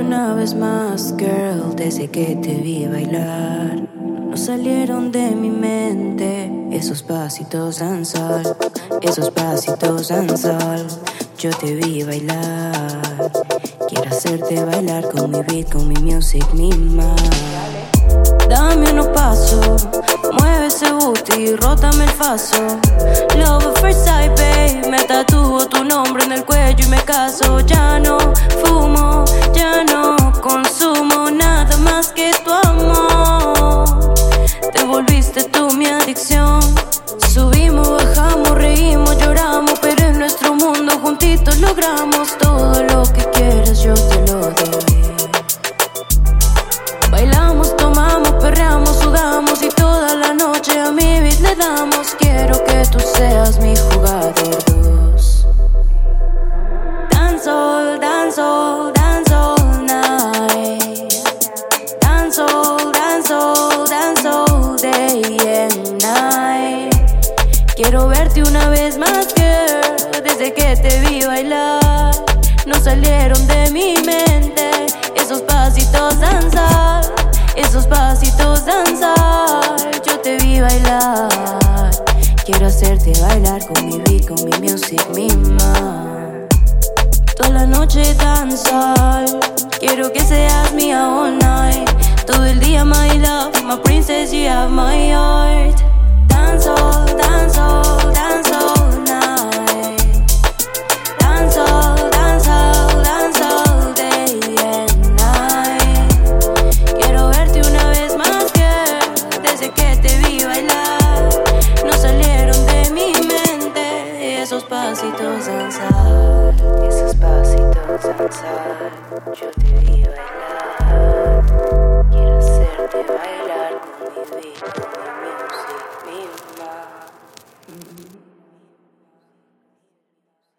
una vez más, girl, desde que te vi bailar. No salieron de mi mente esos pasitos danzar, esos pasitos danzar. Yo te vi bailar. Quiero hacerte bailar con mi beat, con mi music, mi más. Dame unos pasos, mueve ese booty, rótame el faso. Love at first sight, babe. Me tatúo tu nombre en el cuello y me caso. Ya no fumo, ya no consumo nada más que tu amor. Te volviste tú mi adicción. Subimos, bajamos, reímos, lloramos, pero en nuestro mundo juntitos logramos todo lo que quieras, yo te lo doy. Bailamos, tomamos, perreamos, sudamos y toda la noche a mi beat le damos. Quiero que tú seas mi jugador Quiero verte una vez más, girl. Desde que te vi bailar, no salieron de mi mente esos pasitos danzar, esos pasitos danzar. Yo te vi bailar. Quiero hacerte bailar con mi beat, con mi music, mi man. Toda la noche danzar. Quiero que seas mía all night. Todo el día, my love, my princess, you have my heart. Pasitos danzar, esos pasitos danzar. Yo te vi